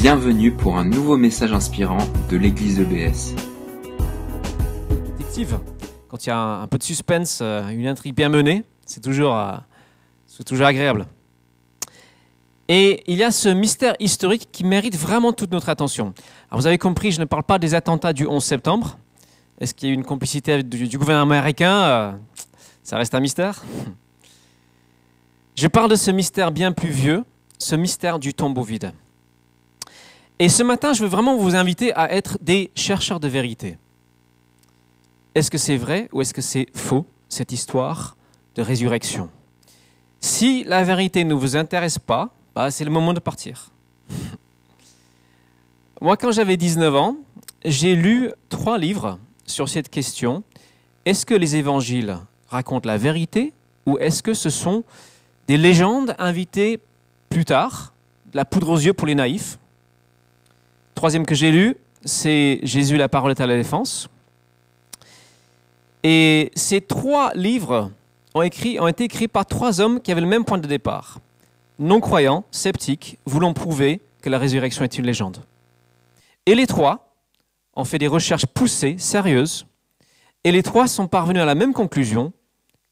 Bienvenue pour un nouveau message inspirant de l'église EBS. Détective, quand il y a un, peu de suspense, euh, une intrigue bien menée, c'est toujours, euh, c'est toujours agréable. Et il y a ce mystère historique qui mérite vraiment toute notre attention. Alors vous avez compris, je ne parle pas des attentats du 11 septembre. Est-ce qu'il y a eu une complicité du, du gouvernement américain Euh, Ça reste un mystère. Je parle de ce mystère bien plus vieux, ce mystère du tombeau vide. Et ce matin, je veux vraiment vous inviter à être des chercheurs de vérité. Est-ce que c'est vrai ou est-ce que c'est faux, cette histoire de résurrection? Si la vérité ne vous intéresse pas, bah, c'est le moment de partir. Moi, quand j'avais 19 ans, j'ai lu trois livres sur cette question. Est-ce que les évangiles racontent la vérité ou est-ce que ce sont des légendes invitées plus tard, la poudre aux yeux pour les naïfs? Troisième que j'ai lu, c'est Jésus, la parole est à la défense. Et ces trois livres ont, écrit, ont été écrits par trois hommes qui avaient le même point de départ. Non-croyants, sceptiques, voulant prouver que la résurrection est une légende. Et les trois ont fait des recherches poussées, sérieuses, et les trois sont parvenus à la même conclusion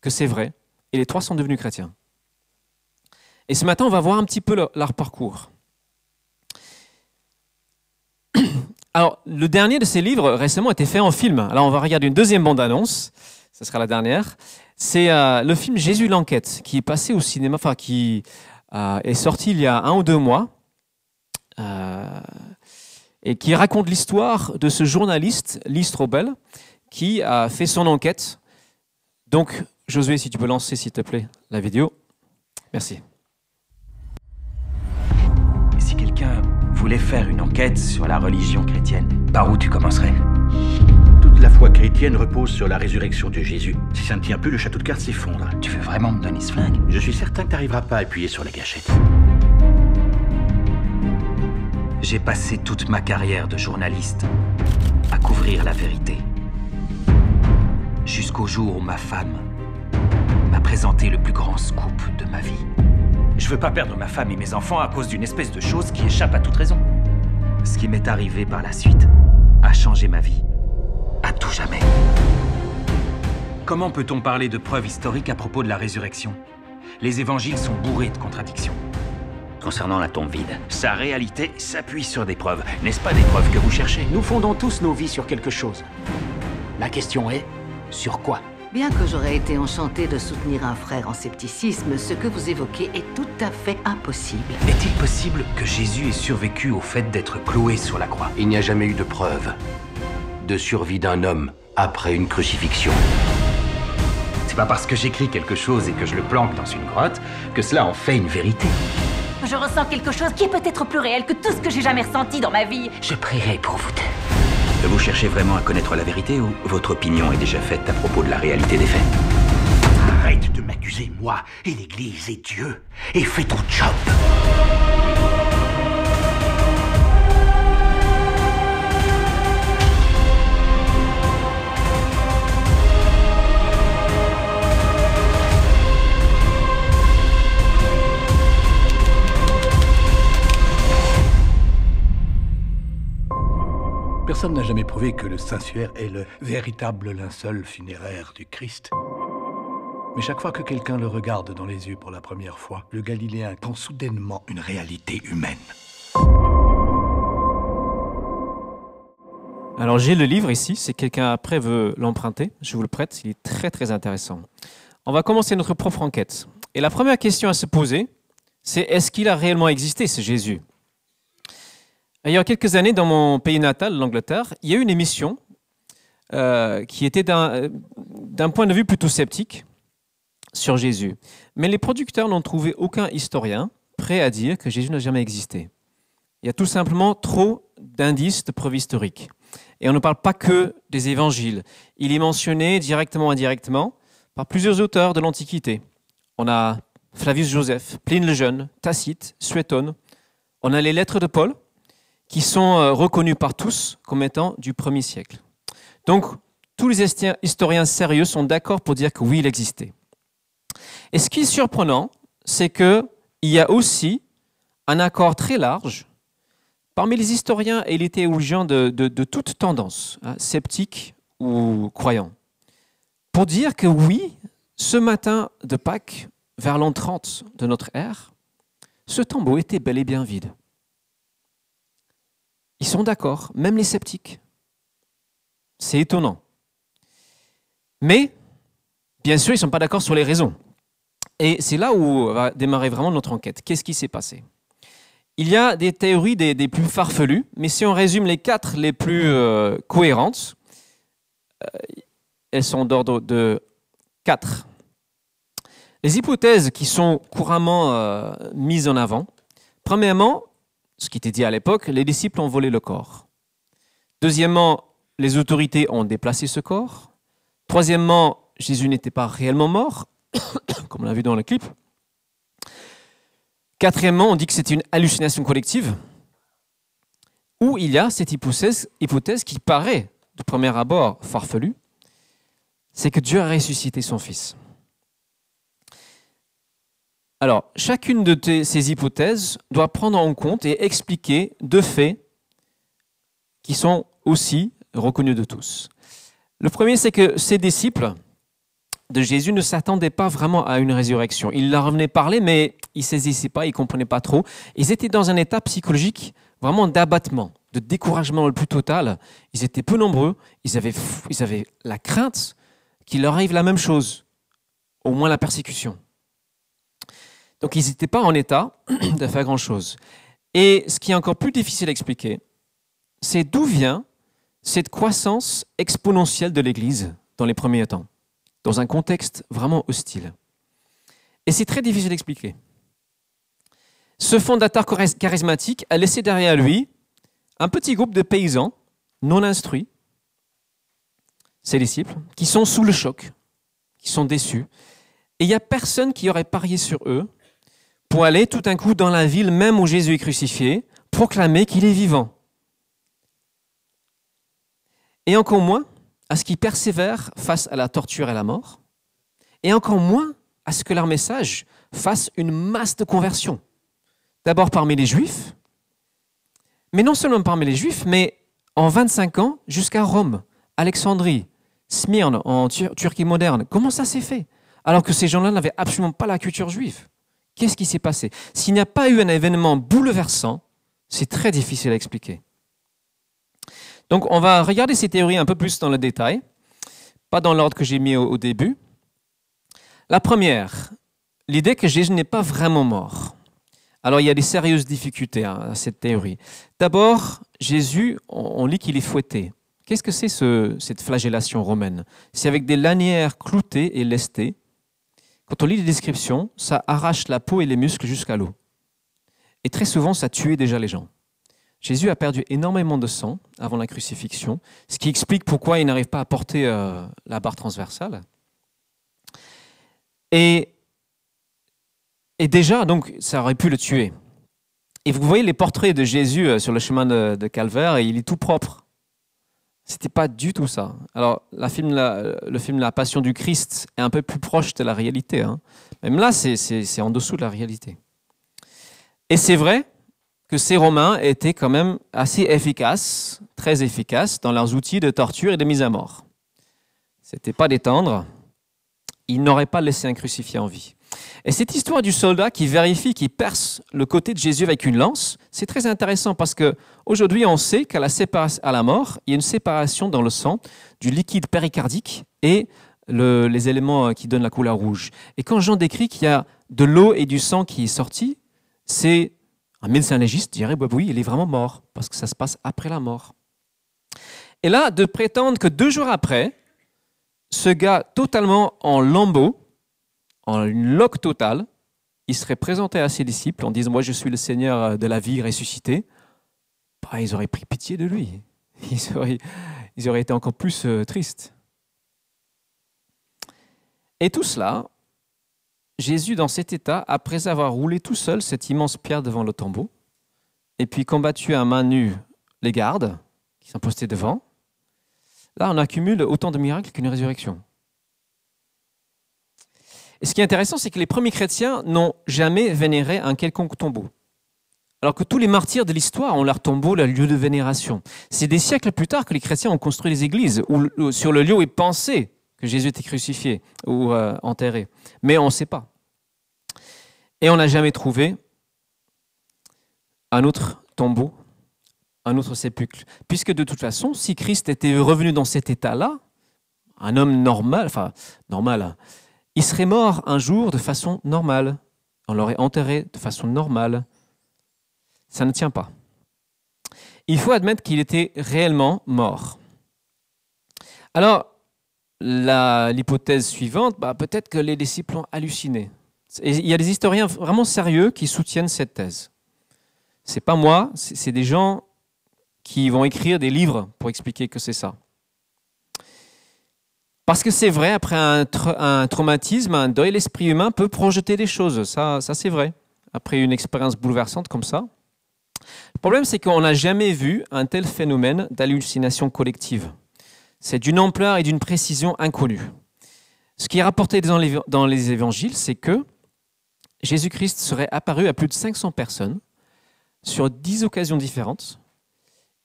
que c'est vrai, et les trois sont devenus chrétiens. Et ce matin, on va voir un petit peu leur, leur parcours. Alors, le dernier de ces livres récemment a été fait en film. Alors, on va regarder une deuxième bande-annonce. Ce sera la dernière. C'est euh, le film Jésus l'enquête qui est passé au cinéma, enfin qui euh, est sorti il y a un ou deux mois euh, et qui raconte l'histoire de ce journaliste, Lee Strobel, qui a fait son enquête. Donc, Josué, si tu peux lancer, s'il te plaît, la vidéo. Merci. Si quelqu'un voulait faire une enquête sur la religion chrétienne, par où tu commencerais? Toute la foi chrétienne repose sur la résurrection de Jésus. Si ça ne tient plus, le château de cartes s'effondre. Tu veux vraiment me donner ce flingue? Je suis certain que t'arriveras pas à appuyer sur la gâchette. J'ai passé toute ma carrière de journaliste à couvrir la vérité. Jusqu'au jour où ma femme m'a présenté le plus grand scoop de ma vie. Je veux pas perdre ma femme et mes enfants à cause d'une espèce de chose qui échappe à toute raison. Ce qui m'est arrivé par la suite a changé ma vie. À tout jamais. Comment peut-on parler de preuves historiques à propos de la résurrection? Les évangiles sont bourrés de contradictions. Concernant la tombe vide, Sa réalité s'appuie sur des preuves. N'est-ce pas des preuves que vous cherchez? Nous fondons tous nos vies sur quelque chose. La question est, sur quoi? Bien que j'aurais été enchantée de soutenir un frère en scepticisme, ce que vous évoquez est tout à fait impossible. Est-il possible que Jésus ait survécu au fait d'être cloué sur la croix? Il n'y a jamais eu de preuve de survie d'un homme après une crucifixion. C'est pas parce que j'écris quelque chose et que je le planque dans une grotte que cela en fait une vérité. Je ressens quelque chose qui est peut-être plus réel que tout ce que j'ai jamais ressenti dans ma vie. Je prierai pour vous deux. Vous cherchez vraiment à connaître la vérité ou votre opinion est déjà faite à propos de la réalité des faits? Arrête de m'accuser, moi, et l'Église et Dieu, et fais ton job. Personne n'a jamais prouvé que le Saint-Suaire est le véritable linceul funéraire du Christ. Mais chaque fois que quelqu'un le regarde dans les yeux pour la première fois, le Galiléen tend soudainement une réalité humaine. Alors j'ai le livre ici, si quelqu'un après veut l'emprunter, je vous le prête, il est très très intéressant. On va commencer notre propre enquête. Et la première question à se poser, c'est est-ce qu'il a réellement existé ce Jésus? Il y a quelques années, dans mon pays natal, l'Angleterre, il y a eu une émission euh, qui était d'un d'un point de vue plutôt sceptique sur Jésus. Mais les producteurs n'ont trouvé aucun historien prêt à dire que Jésus n'a jamais existé. Il y a tout simplement trop d'indices de preuves historiques. Et on ne parle pas que des évangiles. Il est mentionné directement ou indirectement par plusieurs auteurs de l'Antiquité. On a Flavius Joseph, Pline le Jeune, Tacite, Suétone. On a les lettres de Paul, qui sont euh, reconnues par tous comme étant du premier siècle. Donc, tous les historiens sérieux sont d'accord pour dire que oui, il existait. Et ce qui est surprenant, c'est qu'il y a aussi un accord très large parmi les historiens et les théologiens de, de, de toute tendance, hein, sceptiques ou croyants, pour dire que oui, ce matin de Pâques, vers l'an 30 de notre ère, ce tombeau était bel et bien vide. Ils sont d'accord, même les sceptiques. C'est étonnant. Mais, bien sûr, ils ne sont pas d'accord sur les raisons. Et c'est là où va démarrer vraiment notre enquête. Qu'est-ce qui s'est passé? Il y a des théories des, plus farfelues, mais si on résume les quatre les plus euh, cohérentes, euh, elles sont d'ordre de quatre. Les hypothèses qui sont couramment euh, mises en avant, premièrement, ce qui était dit à l'époque, les disciples ont volé le corps. Deuxièmement, les autorités ont déplacé ce corps. Troisièmement, Jésus n'était pas réellement mort, comme on l'a vu dans le clip. Quatrièmement, on dit que c'est une hallucination collective, où il y a cette hypothèse, hypothèse qui paraît, de premier abord, farfelue, c'est que Dieu a ressuscité son Fils. Alors, chacune de ces hypothèses doit prendre en compte et expliquer deux faits qui sont aussi reconnus de tous. Le premier, c'est que ces disciples de Jésus ne s'attendaient pas vraiment à une résurrection. Ils leur revenaient parler, mais ils ne saisissaient pas, ils ne comprenaient pas trop. Ils étaient dans un état psychologique vraiment d'abattement, de découragement le plus total. Ils étaient peu nombreux, ils avaient, ils avaient la crainte qu'il leur arrive la même chose, au moins la persécution. Donc ils n'étaient pas en état de faire grand-chose. Et ce qui est encore plus difficile à expliquer, c'est d'où vient cette croissance exponentielle de l'Église dans les premiers temps, dans un contexte vraiment hostile. Et c'est très difficile à expliquer. Ce fondateur charismatique a laissé derrière lui un petit groupe de paysans non instruits, ses disciples, qui sont sous le choc, qui sont déçus. Et il n'y a personne qui aurait parié sur eux pour aller tout d'un coup dans la ville même où Jésus est crucifié, proclamer qu'il est vivant. Et encore moins à ce qu'ils persévèrent face à la torture et à la mort, et encore moins à ce que leur message fasse une masse de conversion. D'abord parmi les Juifs, mais non seulement parmi les Juifs, mais en 25 ans jusqu'à Rome, Alexandrie, Smyrne, en Turquie moderne. Comment ça s'est fait Alors que ces gens-là n'avaient absolument pas la culture juive? Qu'est-ce qui s'est passé? S'il n'y a pas eu un événement bouleversant, c'est très difficile à expliquer. Donc on va regarder ces théories un peu plus dans le détail, pas dans l'ordre que j'ai mis au, début. La première, l'idée que Jésus n'est pas vraiment mort. Alors il y a des sérieuses difficultés à cette théorie. D'abord, Jésus, on lit qu'il est fouetté. Qu'est-ce que c'est ce, cette flagellation romaine? C'est avec des lanières cloutées et lestées quand on lit les descriptions, ça arrache la peau et les muscles jusqu'à l'eau. Et très souvent, ça tuait déjà les gens. Jésus a perdu énormément de sang avant la crucifixion, ce qui explique pourquoi il n'arrive pas à porter euh, la barre transversale. Et, et, déjà, donc, ça aurait pu le tuer. Et vous voyez les portraits de Jésus euh, sur le chemin de, de Calvaire, et il est tout propre. C'était pas du tout ça. Alors, le film La Passion du Christ est un peu plus proche de la réalité. Hein. Même là, c'est en dessous de la réalité. Et c'est vrai que ces Romains étaient quand même assez efficaces, très efficaces dans leurs outils de torture et de mise à mort. C'était pas détendre. Ils n'auraient pas laissé un crucifié en vie. Et cette histoire du soldat qui vérifie, qui perce le côté de Jésus avec une lance, c'est très intéressant parce que aujourd'hui on sait qu'à la, à la mort, il y a une séparation dans le sang du liquide péricardique et les éléments euh, qui donnent la couleur rouge. Et quand Jean décrit qu'il y a de l'eau et du sang qui est sorti, c'est un médecin légiste dirait bah oui, il est vraiment mort parce que ça se passe après la mort. Et là, de prétendre que deux jours après, ce gars totalement en lambeaux, en une loque totale, il serait présenté à ses disciples en disant Moi, je suis le Seigneur de la vie ressuscité. Bah, ils auraient pris pitié de lui. Ils auraient, été encore plus euh, tristes. Et tout cela, Jésus, dans cet état, après avoir roulé tout seul cette immense pierre devant le tombeau, et puis combattu à main nue les gardes qui sont postés devant, là, on accumule autant de miracles qu'une résurrection. Et ce qui est intéressant, c'est que les premiers chrétiens n'ont jamais vénéré un quelconque tombeau. alors que tous les martyrs de l'histoire ont leur tombeau, leur lieu de vénération. C'est des siècles plus tard que les chrétiens ont construit les églises où, sur le lieu où ils pensaient que Jésus était crucifié ou euh, enterré. Mais on ne sait pas. Et on n'a jamais trouvé un autre tombeau, un autre sépulcre. Puisque de toute façon, si Christ était revenu dans cet état-là, un homme normal, enfin normal, il serait mort un jour de façon normale. On l'aurait enterré de façon normale. Ça ne tient pas. Il faut admettre qu'il était réellement mort. Alors, l'hypothèse suivante, bah, peut-être que les disciples ont halluciné. il y a des historiens vraiment sérieux qui soutiennent cette thèse. C'est pas moi, c'est des gens qui vont écrire des livres pour expliquer que c'est ça. Parce que c'est vrai, après un, traumatisme, un deuil, l'esprit humain peut projeter des choses. Ça, ça c'est vrai. Après une expérience bouleversante comme ça. Le problème, c'est qu'on n'a jamais vu un tel phénomène d'hallucination collective. C'est d'une ampleur et d'une précision inconnue. Ce qui est rapporté dans les, dans les évangiles, c'est que Jésus-Christ serait apparu à plus de 500 personnes sur 10 occasions différentes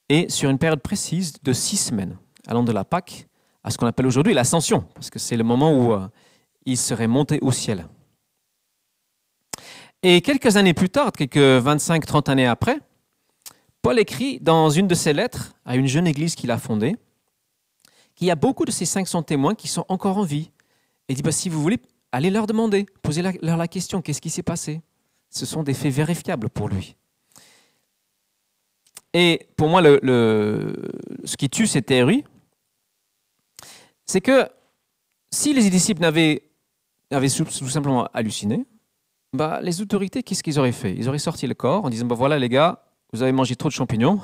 et sur une période précise de 6 semaines, allant de la Pâque à ce qu'on appelle aujourd'hui l'ascension, parce que c'est le moment où euh, il serait monté au ciel. Et quelques années plus tard, quelques 25-30 années après, Paul écrit dans une de ses lettres à une jeune église qu'il a fondée qu'il y a beaucoup de ces 500 témoins qui sont encore en vie. Et dit, bah, si vous voulez, allez leur demander, posez-leur la question, qu'est-ce qui s'est passé? Ce sont des faits vérifiables pour lui. Et pour moi, ce qui tue cette théorie, c'est que si les disciples n'avaient tout simplement halluciné, bah, les autorités, qu'est-ce qu'ils auraient fait? Ils auraient sorti le corps en disant bah, voilà les gars, vous avez mangé trop de champignons,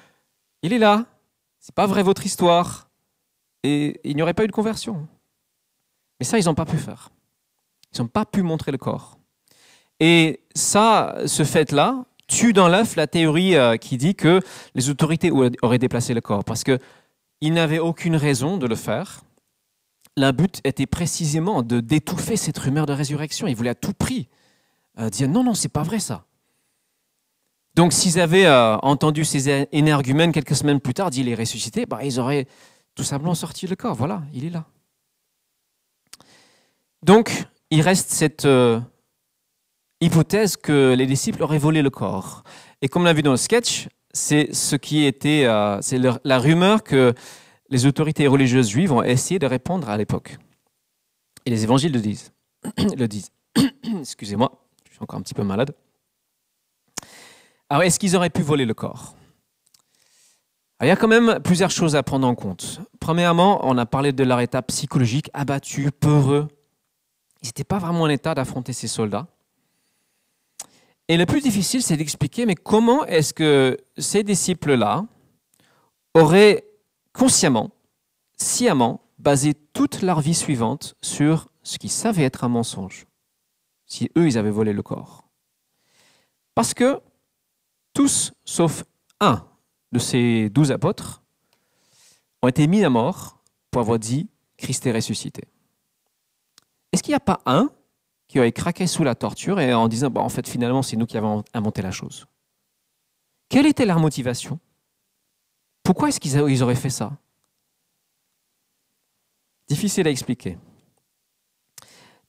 il est là, c'est pas vrai votre histoire, et il n'y aurait pas eu de conversion. Mais ça, ils n'ont pas pu faire. Ils n'ont pas pu montrer le corps. Et ça, ce fait-là, tue dans l'œuf la théorie euh, qui dit que les autorités auraient déplacé le corps. Parce que il n'avait aucune raison de le faire. Le but était précisément de d'étouffer cette rumeur de résurrection. Il voulait à tout prix euh, dire non, non, c'est pas vrai ça. Donc s'ils avaient euh, entendu ces énergumènes quelques semaines plus tard dire il est ressuscité, bah, ils auraient tout simplement sorti le corps. Voilà, il est là. Donc il reste cette euh, hypothèse que les disciples auraient volé le corps. Et comme on l'a vu dans le sketch, c'est ce qui était, euh, c'est la rumeur que les autorités religieuses juives ont essayé de répondre à l'époque. Et les évangiles le disent. le disent. Excusez-moi, je suis encore un petit peu malade. Alors, est-ce qu'ils auraient pu voler le corps? Il y a quand même plusieurs choses à prendre en compte. Premièrement, on a parlé de leur état psychologique, abattu, peureux. Ils n'étaient pas vraiment en état d'affronter ces soldats. Et le plus difficile, c'est d'expliquer, mais comment est-ce que ces disciples-là auraient consciemment, sciemment, basé toute leur vie suivante sur ce qu'ils savaient être un mensonge, si eux, ils avaient volé le corps? Parce que tous, sauf un de ces douze apôtres, ont été mis à mort pour avoir dit Christ est ressuscité. Est-ce qu'il n'y a pas un qui aurait craqué sous la torture et en disant bah, en fait finalement c'est nous qui avons inventé la chose. Quelle était leur motivation? Pourquoi est-ce qu'ils auraient fait ça? Difficile à expliquer.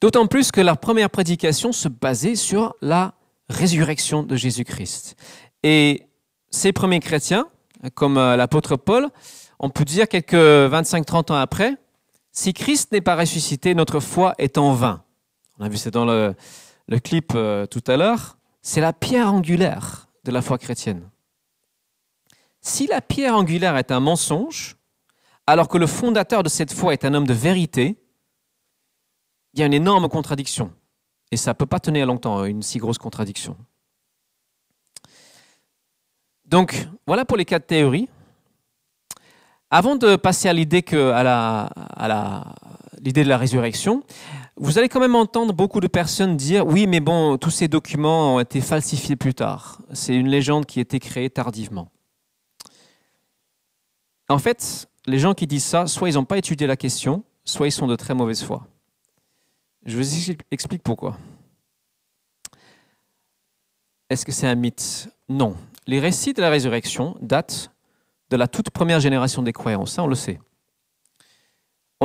D'autant plus que leur première prédication se basait sur la résurrection de Jésus-Christ. Et ces premiers chrétiens, comme euh, l'apôtre Paul, on peut dire quelques 25-30 ans après, si Christ n'est pas ressuscité, notre foi est en vain on a vu c'est dans le, clip euh, tout à l'heure, c'est la pierre angulaire de la foi chrétienne. Si la pierre angulaire est un mensonge, alors que le fondateur de cette foi est un homme de vérité, il y a une énorme contradiction. Et ça ne peut pas tenir longtemps, une si grosse contradiction. Donc, voilà pour les quatre théories. Avant de passer à l'idée de la résurrection, vous allez quand même entendre beaucoup de personnes dire oui, mais bon, tous ces documents ont été falsifiés plus tard. C'est une légende qui a été créée tardivement. En fait, les gens qui disent ça, soit ils n'ont pas étudié la question, soit ils sont de très mauvaise foi. Je vous explique pourquoi. Est-ce que c'est un mythe? Non. Les récits de la résurrection datent de la toute première génération des croyants, ça on le sait.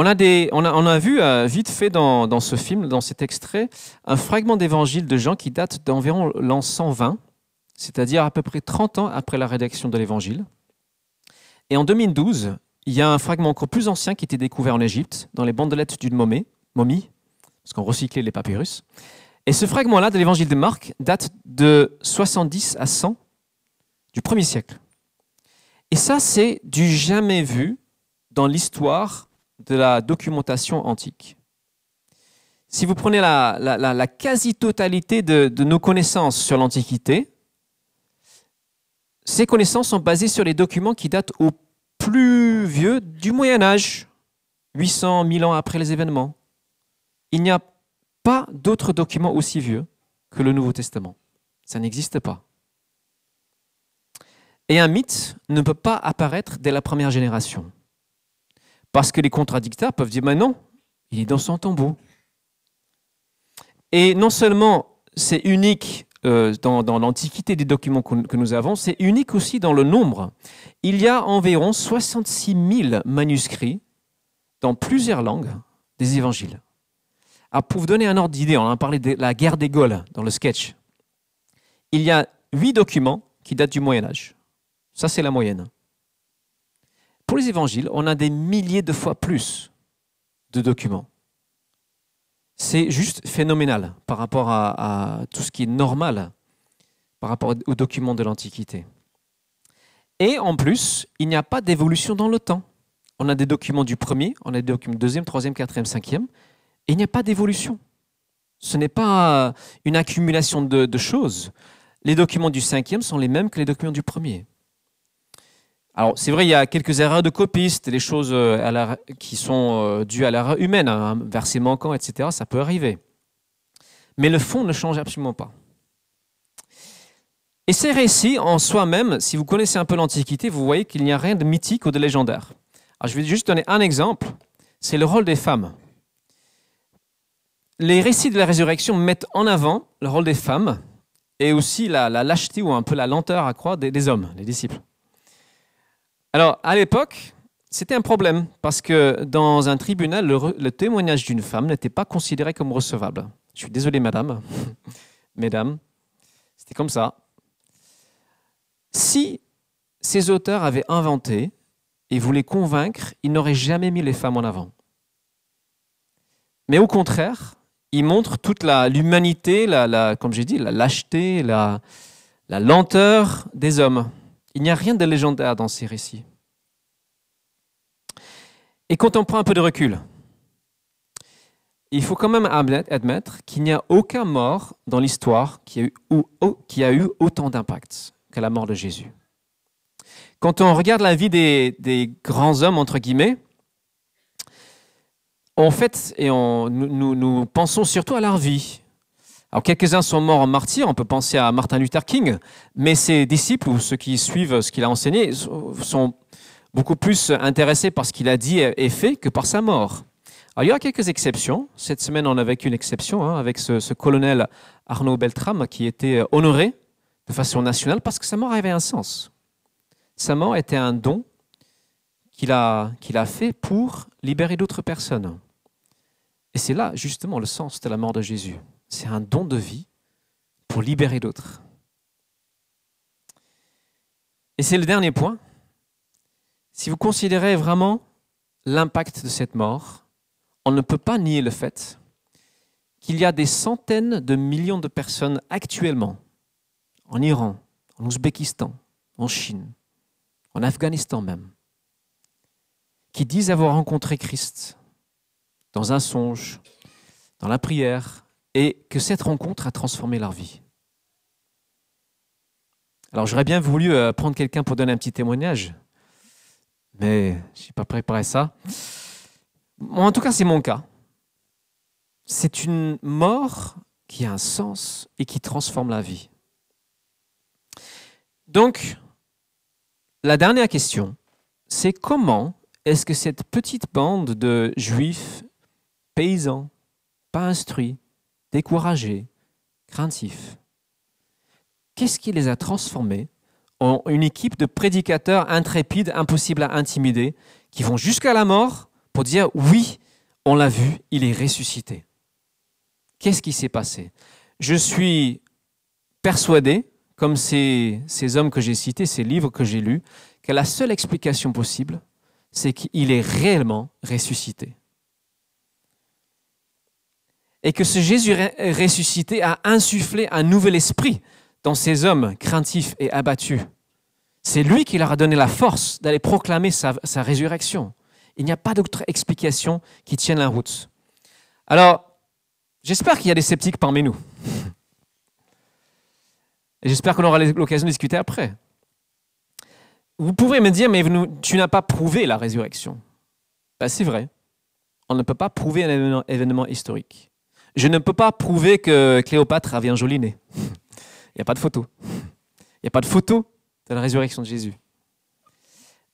On a, vu euh, vite fait dans, ce film, dans cet extrait, un fragment d'évangile de Jean qui date d'environ l'an 120, c'est-à-dire à peu près 30 ans après la rédaction de l'évangile. Et en 2012, il y a un fragment encore plus ancien qui était découvert en Égypte, dans les bandelettes d'une momie, momie parce qu'on recyclait les papyrus. Et ce fragment-là de l'évangile de Marc date de 70 à 100 du premier siècle. Et ça, c'est du jamais vu dans l'histoire de la documentation antique. Si vous prenez la, quasi-totalité de, nos connaissances sur l'Antiquité, ces connaissances sont basées sur les documents qui datent au plus vieux du Moyen Âge, 800, 1000 ans après les événements. Il n'y a pas d'autres documents aussi vieux que le Nouveau Testament. Ça n'existe pas. Et un mythe ne peut pas apparaître dès la première génération. Parce que les contradicteurs peuvent dire, mais non, il est dans son tombeau. Et non seulement c'est unique euh, dans, l'antiquité des documents que, nous avons, c'est unique aussi dans le nombre. Il y a environ 66 000 manuscrits dans plusieurs langues des évangiles. Alors pour vous donner un ordre d'idée, on a parlé de la guerre des Gaules dans le sketch. Il y a huit documents qui datent du Moyen Âge. Ça, c'est la moyenne. Pour les évangiles, on a des milliers de fois plus de documents. C'est juste phénoménal par rapport à, tout ce qui est normal par rapport aux documents de l'Antiquité. Et en plus, il n'y a pas d'évolution dans le temps. On a des documents du premier, on a des documents du deuxième, troisième, quatrième, cinquième, et il n'y a pas d'évolution. Ce n'est pas une accumulation de, de choses. Les documents du cinquième sont les mêmes que les documents du premier. Alors, c'est vrai, il y a quelques erreurs de copistes, des choses euh, qui sont euh, dues à l'erreur humaine, un hein, verset manquant, etc. Ça peut arriver. Mais le fond ne change absolument pas. Et ces récits, en soi-même, si vous connaissez un peu l'Antiquité, vous voyez qu'il n'y a rien de mythique ou de légendaire. Alors, je vais juste donner un exemple. C'est le rôle des femmes. Les récits de la résurrection mettent en avant le rôle des femmes et aussi la, lâcheté ou un peu la lenteur à croire des hommes, les disciples. Alors, à l'époque, c'était un problème parce que dans un tribunal, le, témoignage d'une femme n'était pas considéré comme recevable. Je suis désolé, madame, mesdames, c'était comme ça. Si ces auteurs avaient inventé et voulaient convaincre, ils n'auraient jamais mis les femmes en avant. Mais au contraire, ils montrent toute l'humanité, la, comme j'ai dit, la lâcheté, la, la lenteur des hommes. Il n'y a rien de légendaire dans ces récits. Et quand on prend un peu de recul, il faut quand même admettre qu'il n'y a aucun mort dans l'histoire qui, a eu autant d'impact que la mort de Jésus. Quand on regarde la vie des, grands hommes, entre guillemets, en fait, et nous, pensons surtout à leur vie. Alors quelques-uns sont morts en martyr, on peut penser à Martin Luther King, mais ses disciples ou ceux qui suivent ce qu'il a enseigné sont beaucoup plus intéressés par ce qu'il a dit et fait que par sa mort. Alors, il y a quelques exceptions. Cette semaine, on avait une exception hein, avec ce, colonel Arnaud Beltrame qui était honoré de façon nationale parce que sa mort avait un sens. Sa mort était un don a, qu'il a fait pour libérer d'autres personnes. Et c'est là justement le sens de la mort de Jésus c'est un don de vie pour libérer d'autres. Et c'est le dernier point. Si vous considérez vraiment l'impact de cette mort, on ne peut pas nier le fait qu'il y a des centaines de millions de personnes actuellement en Iran, en Ouzbékistan, en Chine, en Afghanistan même, qui disent avoir rencontré Christ dans un songe, dans la prière, et que cette rencontre a transformé leur vie. Alors j'aurais bien voulu euh, prendre quelqu'un pour donner un petit témoignage, mais je n'ai pas préparé ça. En tout cas, c'est mon cas. C'est une mort qui a un sens et qui transforme la vie. Donc, la dernière question, c'est comment est-ce que cette petite bande de juifs paysans, pas instruits, découragés, craintifs. qu'est-ce qui les a transformés en une équipe de prédicateurs intrépides, impossibles à intimider, qui vont jusqu'à la mort pour dire oui, on l'a vu, il est ressuscité. Qu'est-ce qui s'est passé? Je suis persuadé, comme ces, ces hommes que j'ai cités, ces livres que j'ai lus, que la seule explication possible, c'est qu'il est réellement ressuscité. Et que ce Jésus ressuscité a insufflé un nouvel esprit dans ces hommes craintifs et abattus. C'est lui qui leur a donné la force d'aller proclamer sa, résurrection. Il n'y a pas d'autre explication qui tienne la route. Alors, j'espère qu'il y a des sceptiques parmi nous. J'espère qu'on aura l'occasion de discuter après. Vous pourrez me dire, mais tu n'as pas prouvé la résurrection. Ben, c'est vrai. On ne peut pas prouver un événement, historique. Je ne peux pas prouver que Cléopâtre avait un joli nez. Il n'y a pas de photo. Il n'y a pas de photo de la résurrection de Jésus.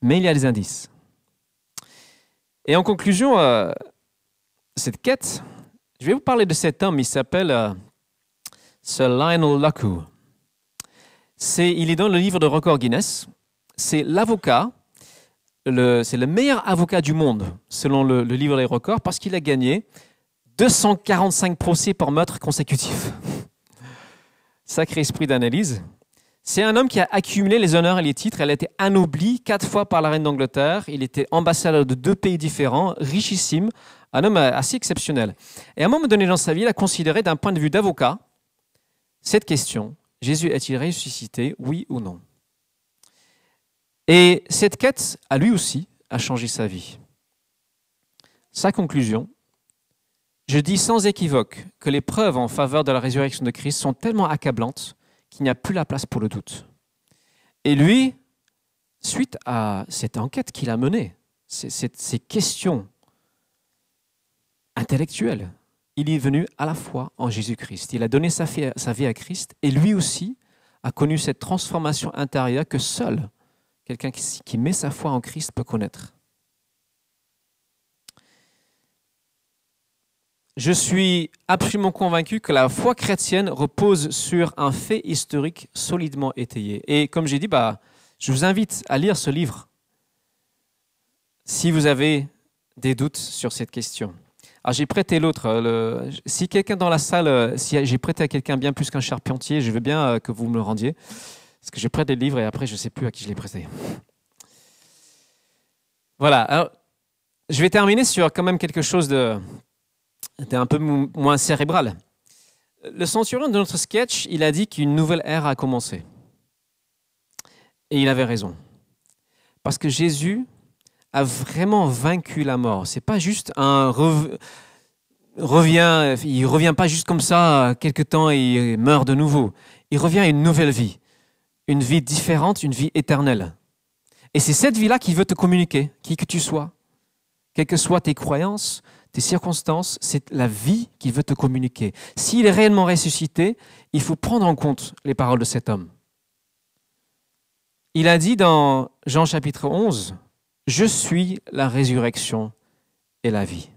Mais il y a des indices. Et en conclusion, euh, cette quête, je vais vous parler de cet homme, il s'appelle euh, Sir Lionel. C'est, il est dans le livre de record Guinness c'est l'avocat, c'est le meilleur avocat du monde, selon le, livre des records, parce qu'il a gagné 245 procès pour meurtre consécutif. Sacré esprit d'analyse. C'est un homme qui a accumulé les honneurs et les titres. Elle a été anobli quatre fois par la reine d'Angleterre. Il était ambassadeur de deux pays différents, richissime, un homme assez exceptionnel. Et à un moment donné dans sa vie, il a considéré d'un point de vue d'avocat cette question Jésus est-il ressuscité, oui ou non? Et cette quête, à lui aussi, a changé sa vie. Sa conclusion, je dis sans équivoque que les preuves en faveur de la résurrection de Christ sont tellement accablantes qu'il n'y a plus la place pour le doute. Et lui, suite à cette enquête qu'il a menée, ces questions intellectuelles, il est venu à la fois en Jésus-Christ. Il a donné sa vie à Christ et lui aussi a connu cette transformation intérieure que seul quelqu'un qui, met sa foi en Christ peut connaître. Je suis absolument convaincu que la foi chrétienne repose sur un fait historique solidement étayé. Et comme j'ai dit, bah, je vous invite à lire ce livre si vous avez des doutes sur cette question. Alors j'ai prêté l'autre. Si quelqu'un dans la salle, si j'ai prêté à quelqu'un bien plus qu'un charpentier, je veux bien euh, que vous me le rendiez. Parce que je prête des livres et après, je ne sais plus à qui je les prêté. Voilà. Alors, je vais terminer sur quand même quelque chose de, d'un peu moins cérébral. Le centurion de notre sketch, il a dit qu'une nouvelle ère a commencé. Et il avait raison. Parce que Jésus a vraiment vaincu la mort. C'est pas juste un revient, il revient pas juste comme ça, quelque temps et il meurt de nouveau. Il revient à une nouvelle vie une vie différente, une vie éternelle. Et c'est cette vie-là qui veut te communiquer, qui que tu sois. Quelles que soient tes croyances, tes circonstances, c'est la vie qui veut te communiquer. S'il est réellement ressuscité, il faut prendre en compte les paroles de cet homme. Il a dit dans Jean chapitre 11, Je suis la résurrection et la vie.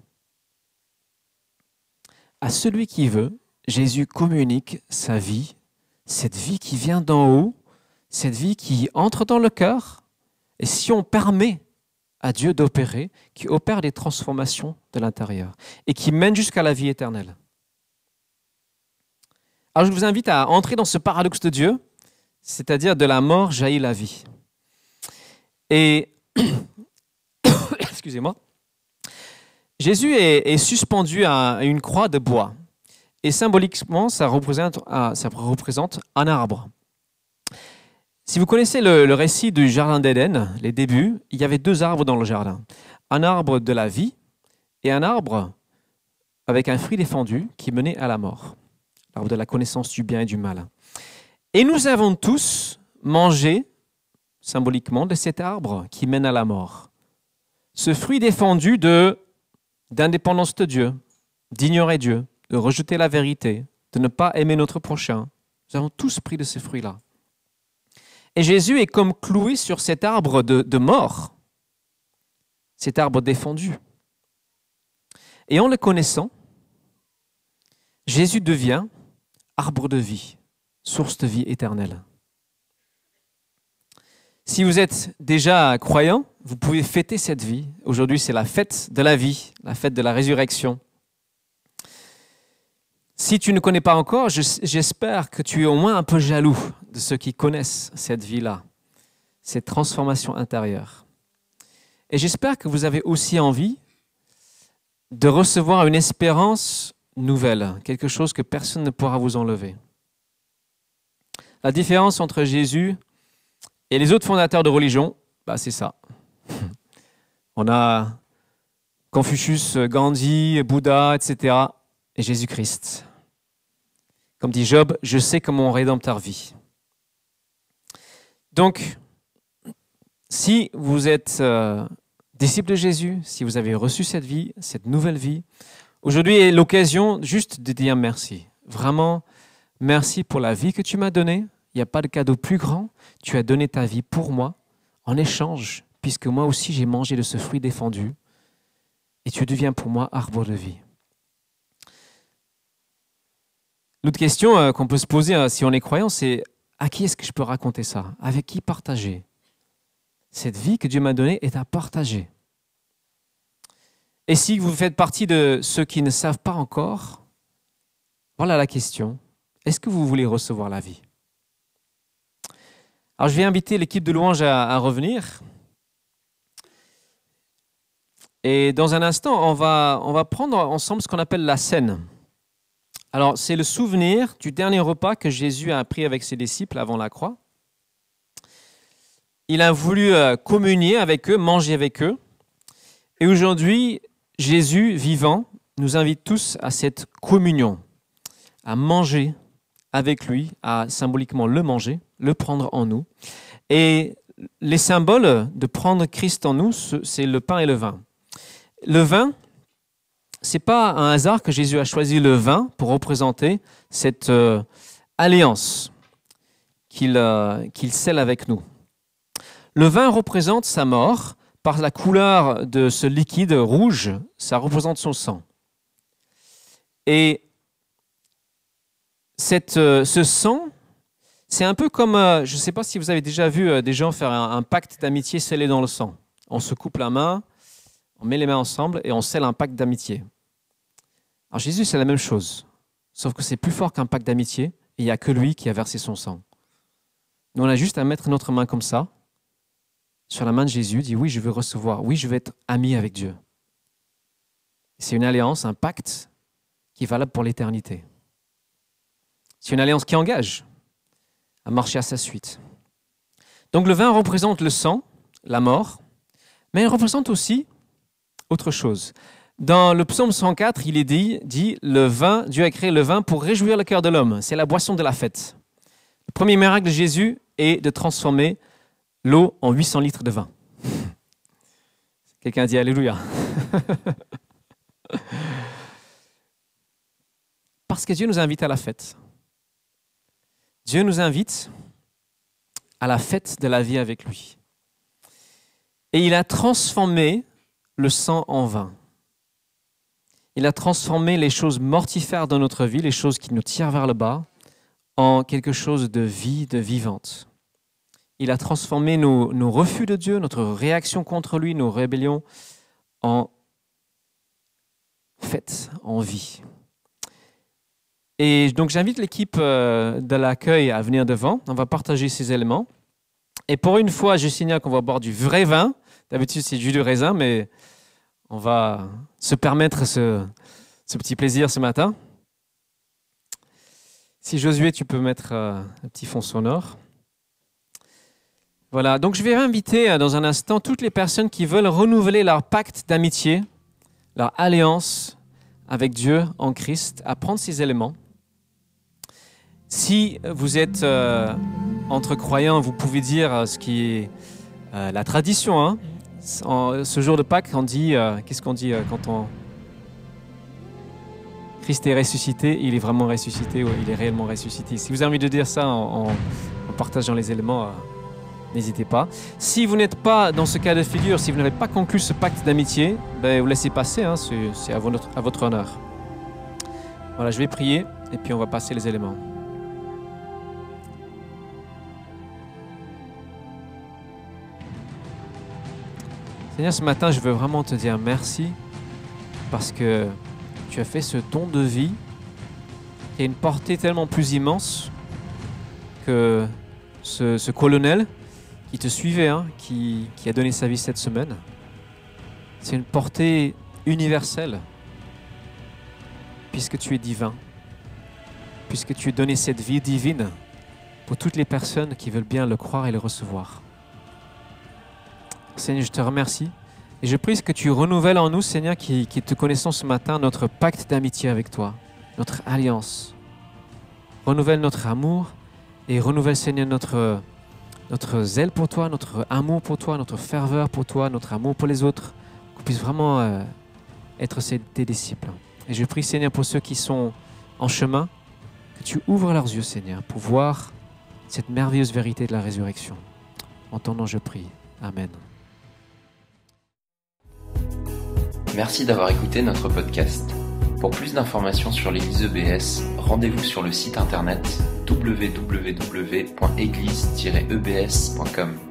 À celui qui veut, Jésus communique sa vie, cette vie qui vient d'en haut, cette vie qui entre dans le cœur, et si on permet à Dieu d'opérer, qui opère des transformations de l'intérieur et qui mène jusqu'à la vie éternelle. Alors je vous invite à entrer dans ce paradoxe de Dieu, c'est-à-dire de la mort jaillit la vie. Et, excusez-moi, Jésus est, suspendu à une croix de bois. Et symboliquement, ça représente un arbre. Si vous connaissez le, récit du Jardin d'Éden, les débuts, il y avait deux arbres dans le jardin. Un arbre de la vie et un arbre avec un fruit défendu qui menait à la mort. L'arbre de la connaissance du bien et du mal. Et nous avons tous mangé, symboliquement, de cet arbre qui mène à la mort. Ce fruit défendu de d'indépendance de Dieu, d'ignorer Dieu, de rejeter la vérité, de ne pas aimer notre prochain. Nous avons tous pris de ces fruits-là. Et Jésus est comme cloué sur cet arbre de, mort, cet arbre défendu. Et en le connaissant, Jésus devient arbre de vie, source de vie éternelle. Si vous êtes déjà croyant, vous pouvez fêter cette vie. Aujourd'hui, c'est la fête de la vie, la fête de la résurrection. Si tu ne connais pas encore, j'espère que tu es au moins un peu jaloux de ceux qui connaissent cette vie-là, cette transformation intérieure. Et j'espère que vous avez aussi envie de recevoir une espérance nouvelle, quelque chose que personne ne pourra vous enlever. La différence entre Jésus et les autres fondateurs de religion, bah, c'est ça. On a Confucius, Gandhi, Bouddha, etc. et Jésus-Christ. Comme dit Job, je sais que mon rédempteur vit. Donc, si vous êtes euh, disciple de Jésus, si vous avez reçu cette vie, cette nouvelle vie, aujourd'hui est l'occasion juste de dire merci. Vraiment, merci pour la vie que tu m'as donnée. Il n'y a pas de cadeau plus grand. Tu as donné ta vie pour moi en échange, puisque moi aussi j'ai mangé de ce fruit défendu. Et tu deviens pour moi arbre de vie. L'autre question euh, qu'on peut se poser euh, si on est croyant, c'est à qui est-ce que je peux raconter ça? Avec qui partager? Cette vie que Dieu m'a donnée est à partager. Et si vous faites partie de ceux qui ne savent pas encore, voilà la question. Est-ce que vous voulez recevoir la vie? Alors je vais inviter l'équipe de louange à, revenir. Et dans un instant, on va, on va prendre ensemble ce qu'on appelle la scène. Alors c'est le souvenir du dernier repas que Jésus a pris avec ses disciples avant la croix il a voulu euh, communier avec eux, manger avec eux. Et aujourd'hui, Jésus vivant nous invite tous à cette communion, à manger avec lui, à symboliquement le manger, le prendre en nous. Et les symboles de prendre Christ en nous, c'est le pain et le vin. Le vin, c'est pas un hasard que Jésus a choisi le vin pour représenter cette euh, alliance euh, qu'il scelle avec nous. Le vin représente sa mort. Par la couleur de ce liquide rouge, ça représente son sang. Et euh, ce sang, c'est un peu comme, je ne sais pas si vous avez déjà vu des gens faire un, pacte d'amitié scellé dans le sang. On se coupe la main, on met les mains ensemble et on scelle un pacte d'amitié. Alors Jésus, c'est la même chose, sauf que c'est plus fort qu'un pacte d'amitié et il n'y a que lui qui a versé son sang. Nous, on a juste à mettre notre main comme ça sur la main de Jésus, dit oui, je veux recevoir, oui, je veux être ami avec Dieu. C'est une alliance, un pacte qui est valable pour l'éternité. C'est une alliance qui engage à marcher à sa suite. Donc le vin représente le sang, la mort, mais il représente aussi autre chose. Dans le psaume 104, il est dit, dit le vin, Dieu a créé le vin pour réjouir le cœur de l'homme. C'est la boisson de la fête. Le premier miracle de Jésus est de transformer l'eau en 800 litres de vin. Quelqu'un dit Alléluia. Parce que Dieu nous invite à la fête. Dieu nous invite à la fête de la vie avec lui. Et il a transformé le sang en vin. Il a transformé les choses mortifères dans notre vie, les choses qui nous tirent vers le bas, en quelque chose de vie, de vivante. Il a transformé nos, refus de Dieu, notre réaction contre lui, nos rébellions en fête, en vie. Et donc j'invite l'équipe euh, de l'accueil à venir devant. On va partager ces éléments. Et pour une fois, je signale qu'on va boire du vrai vin. D'habitude, c'est jus de raisin, mais on va se permettre ce, petit plaisir ce matin. Si Josué, tu peux mettre euh, un petit fond sonore. Voilà, donc je vais inviter euh, dans un instant toutes les personnes qui veulent renouveler leur pacte d'amitié, leur alliance avec Dieu en Christ, à prendre ces éléments. Si vous êtes euh, entre croyants, vous pouvez dire euh, ce qui est la tradition. Hein. Ce jour de Pâques, on dit, qu'est-ce qu'on dit quand on... Christ est ressuscité, il est vraiment ressuscité ou il est réellement ressuscité. Si vous avez envie de dire ça en partageant les éléments, n'hésitez pas. Si vous n'êtes pas dans ce cas de figure, si vous n'avez pas conclu ce pacte d'amitié, ben, vous laissez passer, hein, c'est à votre honneur. Voilà, je vais prier et puis on va passer les éléments. Seigneur, ce matin, je veux vraiment te dire merci parce que tu as fait ce don de vie qui a une portée tellement plus immense que ce, colonel qui te suivait, hein, qui, qui a donné sa vie cette semaine. C'est une portée universelle puisque tu es divin, puisque tu as donné cette vie divine pour toutes les personnes qui veulent bien le croire et le recevoir. Seigneur, je te remercie. Et je prie que tu renouvelles en nous, Seigneur, qui, te connaissons ce matin, notre pacte d'amitié avec toi, notre alliance. Renouvelle notre amour et renouvelle, Seigneur, notre, notre zèle pour toi, notre amour pour toi, notre ferveur pour toi, notre amour pour les autres, qu'on puisse vraiment euh, être tes disciples. Et je prie, Seigneur, pour ceux qui sont en chemin, que tu ouvres leurs yeux, Seigneur, pour voir cette merveilleuse vérité de la résurrection. En ton nom, je prie. Amen. Merci d'avoir écouté notre podcast. Pour plus d'informations sur l'église EBS, rendez-vous sur le site internet www.église-ebs.com.